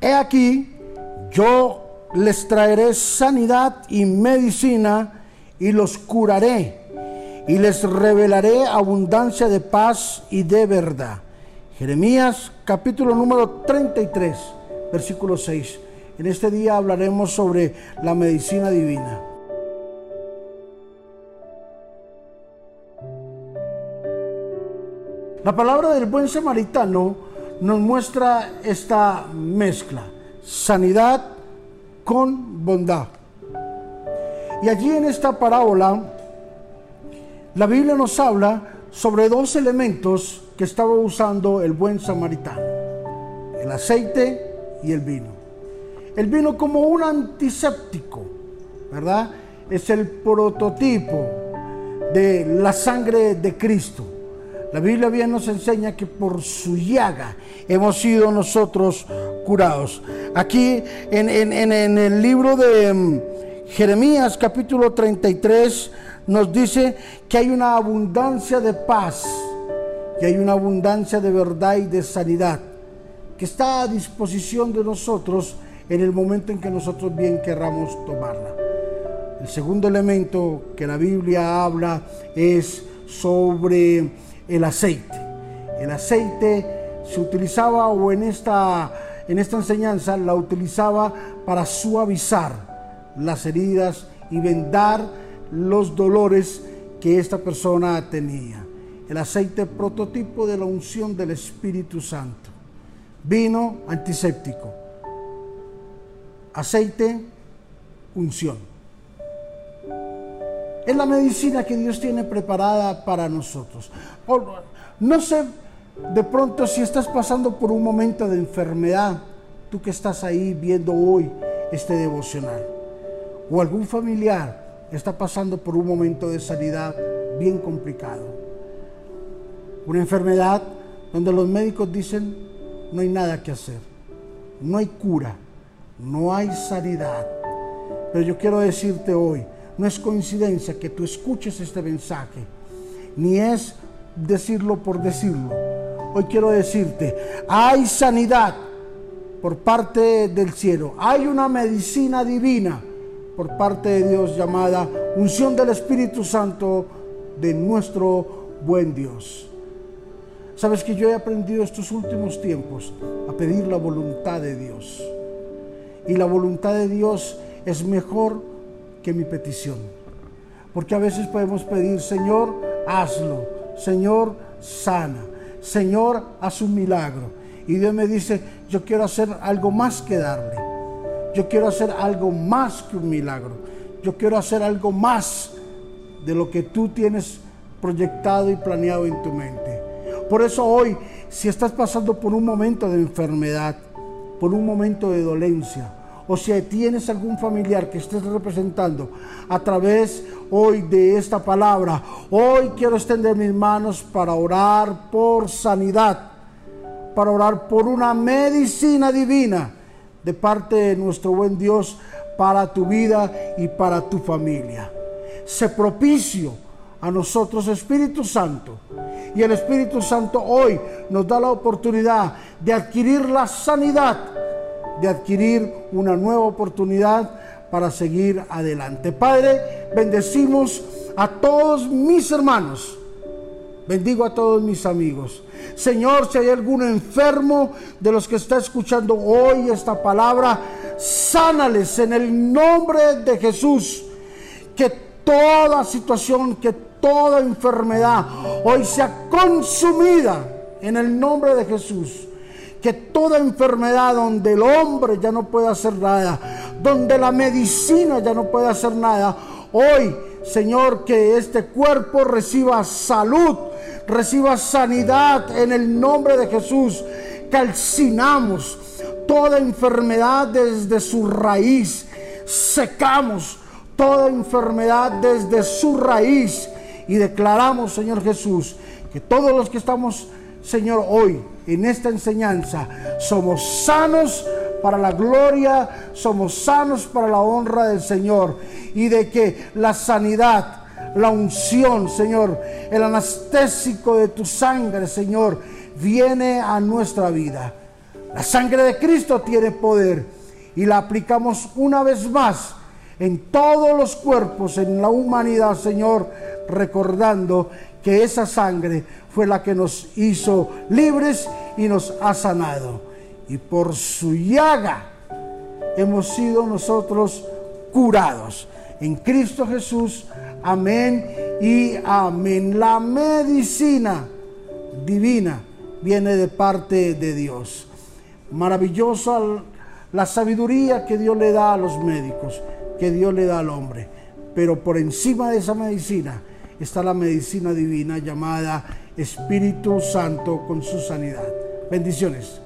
he aquí, yo les traeré sanidad y medicina y los curaré y les revelaré abundancia de paz y de verdad. Jeremías capítulo número 33, versículo 6. En este día hablaremos sobre la medicina divina. La palabra del buen samaritano nos muestra esta mezcla, sanidad con bondad. Y allí en esta parábola, la Biblia nos habla sobre dos elementos que estaba usando el buen samaritano, el aceite y el vino. El vino como un antiséptico, ¿verdad? Es el prototipo de la sangre de Cristo la Biblia bien nos enseña que por su llaga hemos sido nosotros curados. Aquí en, el libro de mm, Jeremías capítulo 33 nos dice que hay una abundancia de paz, que hay una abundancia de verdad y de sanidad, que está a disposición de nosotros en el momento en que nosotros bien querramos tomarla. El segundo elemento que la Biblia habla es sobre el aceite. El aceite se utilizaba o en esta, en esta enseñanza la utilizaba para suavizar las heridas y vendar los dolores que esta persona tenía. El aceite prototipo de la unción del Espíritu Santo. Vino antiséptico. Aceite, unción. Es la medicina que Dios tiene preparada para nosotros. No sé de pronto si estás pasando por un momento de enfermedad, tú que estás ahí viendo hoy este devocional, o algún familiar está pasando por un momento de sanidad bien complicado. Una enfermedad donde los médicos dicen no hay nada que hacer, no hay cura, no hay sanidad. Pero yo quiero decirte hoy, no es coincidencia que tú escuches este mensaje, ni es decirlo por decirlo. Hoy quiero decirte, hay sanidad por parte del cielo, hay una medicina divina por parte de Dios llamada unción del Espíritu Santo de nuestro buen Dios. Sabes que yo he aprendido estos últimos tiempos a pedir la voluntad de Dios. Y la voluntad de Dios es mejor que mi petición. Porque a veces podemos pedir, Señor, hazlo. Señor, sana. Señor, haz un milagro. Y Dios me dice, yo quiero hacer algo más que darle. Yo quiero hacer algo más que un milagro. Yo quiero hacer algo más de lo que tú tienes proyectado y planeado en tu mente. Por eso hoy, si estás pasando por un momento de enfermedad, por un momento de dolencia, o si tienes algún familiar que estés representando a través hoy de esta palabra, hoy quiero extender mis manos para orar por sanidad, para orar por una medicina divina de parte de nuestro buen Dios para tu vida y para tu familia. Se propicio a nosotros Espíritu Santo. Y el Espíritu Santo hoy nos da la oportunidad de adquirir la sanidad de adquirir una nueva oportunidad para seguir adelante. Padre, bendecimos a todos mis hermanos. Bendigo a todos mis amigos. Señor, si hay algún enfermo de los que está escuchando hoy esta palabra, sánales en el nombre de Jesús. Que toda situación, que toda enfermedad hoy sea consumida en el nombre de Jesús que toda enfermedad donde el hombre ya no puede hacer nada, donde la medicina ya no puede hacer nada, hoy, Señor, que este cuerpo reciba salud, reciba sanidad en el nombre de Jesús. Calcinamos toda enfermedad desde su raíz, secamos toda enfermedad desde su raíz y declaramos, Señor Jesús, que todos los que estamos, Señor, hoy en esta enseñanza. Somos sanos para la gloria, somos sanos para la honra del Señor. Y de que la sanidad, la unción, Señor, el anestésico de tu sangre, Señor, viene a nuestra vida. La sangre de Cristo tiene poder y la aplicamos una vez más en todos los cuerpos, en la humanidad, Señor, recordando que esa sangre fue la que nos hizo libres y nos ha sanado. Y por su llaga hemos sido nosotros curados. En Cristo Jesús, amén y amén. La medicina divina viene de parte de Dios. Maravillosa la sabiduría que Dios le da a los médicos, que Dios le da al hombre. Pero por encima de esa medicina está la medicina divina llamada Espíritu Santo con su sanidad. Bendiciones.